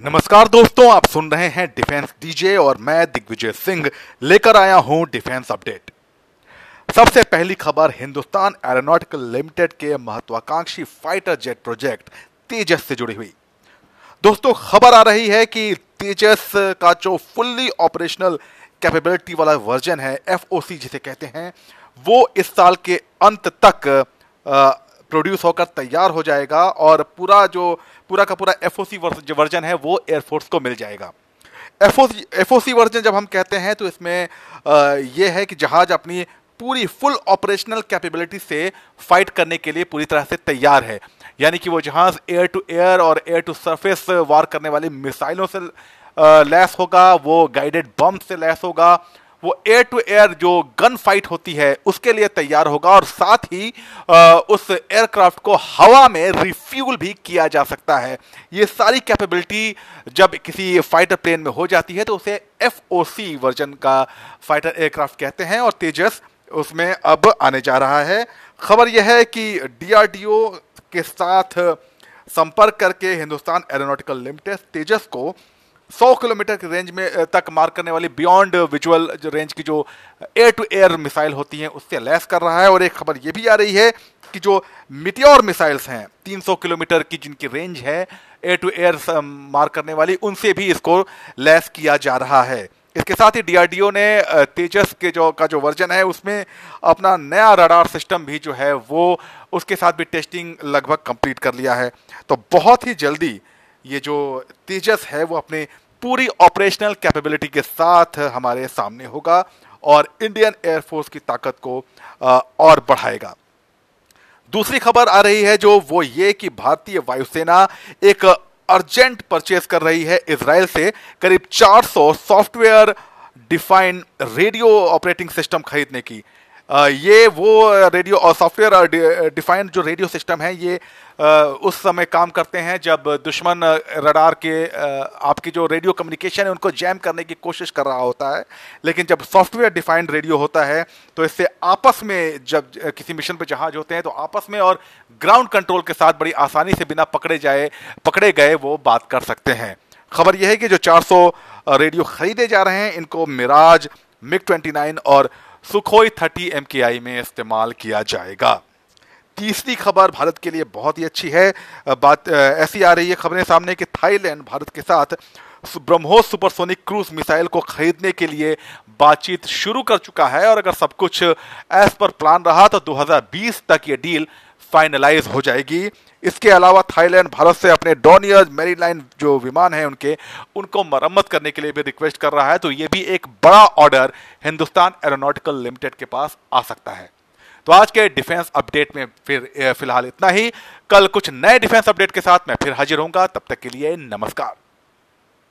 नमस्कार दोस्तों, आप सुन रहे हैं डिफेंस डीजे और मैं दिग्विजय सिंह लेकर आया हूँ डिफेंस अपडेट सबसे पहली खबर, हिंदुस्तान एरोनॉटिकल लिमिटेड के महत्वाकांक्षी फाइटर जेट प्रोजेक्ट तेजस से जुड़ी हुई। दोस्तों, खबर आ रही है कि तेजस का जो फुल्ली ऑपरेशनल कैपेबिलिटी वाला वर्जन है एफ़ जिसे कहते हैं, वो इस साल के अंत तक प्रोड्यूस होकर तैयार हो जाएगा और पूरा जो, पूरा का पूरा एफ़ जो वर्जन है वो एयरफोर्स को मिल जाएगा। एफ़ ओ वर्जन जब हम कहते हैं तो इसमें ये है कि जहाज़ अपनी पूरी फुल ऑपरेशनल कैपेबिलिटी से फाइट करने के लिए पूरी तरह से तैयार है। यानी कि वो जहाज़ एयर टू एयर और एयर टू सरफेस वार करने वाली मिसाइलों से लैस होगा, वो गाइडेड बम से लैस होगा वो एयर टू एयर जो गन फाइट होती है उसके लिए तैयार होगा और साथ ही आ, उस एयरक्राफ्ट को हवा में रिफ्यूल भी किया जा सकता है। ये सारी कैपेबिलिटी जब किसी फाइटर प्लेन में हो जाती है तो उसे एफओसी वर्जन का फाइटर एयरक्राफ्ट कहते हैं और तेजस उसमें अब आने जा रहा है। खबर यह है कि डीआरडीओ के साथ संपर्क करके हिंदुस्तान एरोनॉटिकल लिमिटेड तेजस को 100 किलोमीटर की रेंज में तक मार करने वाली बियॉन्ड विजुअल रेंज की जो एयर टू एयर मिसाइल होती हैं, उससे लैस कर रहा है। और एक खबर ये भी आ रही है कि जो मिटियोर मिसाइल्स हैं 300 किलोमीटर की जिनकी रेंज है एयर टू एयर मार करने वाली, उनसे भी इसको लैस किया जा रहा है। इसके साथ ही डीआरडीओ ने तेजस के जो, का जो वर्जन है, उसमें अपना नया रडार सिस्टम भी जो है, वो उसके साथ भी टेस्टिंग लगभग कंप्लीट कर लिया है। तो बहुत ही जल्दी ये जो तेजस है, वो अपने पूरी ऑपरेशनल कैपेबिलिटी के साथ हमारे सामने होगा और इंडियन एयरफोर्स की ताकत को और बढ़ाएगा। दूसरी खबर आ रही है जो, वो ये कि भारतीय वायुसेना एक अर्जेंट परचेस कर रही है इसराइल से। करीब 400 software defined radio operating system खरीदने की। ये वो रेडियो और सॉफ्टवेयर डिफाइंड जो रेडियो सिस्टम है, ये उस समय काम करते हैं जब दुश्मन रडार के आपकी जो रेडियो कम्युनिकेशन है, उनको जैम करने की कोशिश कर रहा होता है। लेकिन जब सॉफ्टवेयर डिफाइंड रेडियो होता है तो इससे आपस में जब किसी मिशन पर जहाज़ होते हैं तो आपस में और ग्राउंड कंट्रोल के साथ बड़ी आसानी से बिना पकड़े जाए, पकड़े गए वो बात कर सकते हैं। खबर यह है कि जो 400 रेडियो खरीदे जा रहे हैं, इनको मिराज, मिग 29 और सुखोई थर्टी एम में इस्तेमाल किया जाएगा। तीसरी खबर भारत के लिए बहुत ही अच्छी है। बात ऐसी आ रही है खबरें सामने कि थाईलैंड भारत के साथ ब्रह्मोस सुपरसोनिक क्रूज मिसाइल को खरीदने के लिए बातचीत शुरू कर चुका है और अगर सब कुछ एज पर प्लान रहा तो 2020 तक ये डील फाइनलाइज हो जाएगी। इसके अलावा थाईलैंड, भारत से अपने डोनियर्स मेरीलाइन जो विमान है उनके, उनको मरम्मत करने के लिए भी रिक्वेस्ट कर रहा है। तो ये भी एक बड़ा ऑर्डर हिंदुस्तान एरोनॉटिकल लिमिटेड के पास आ सकता है। तो आज के डिफेंस अपडेट में फिर फ़िलहाल इतना ही। कल कुछ नए डिफेंस अपडेट के साथ मैं फिर हाजिर होऊँगा तब तक के लिए नमस्कार।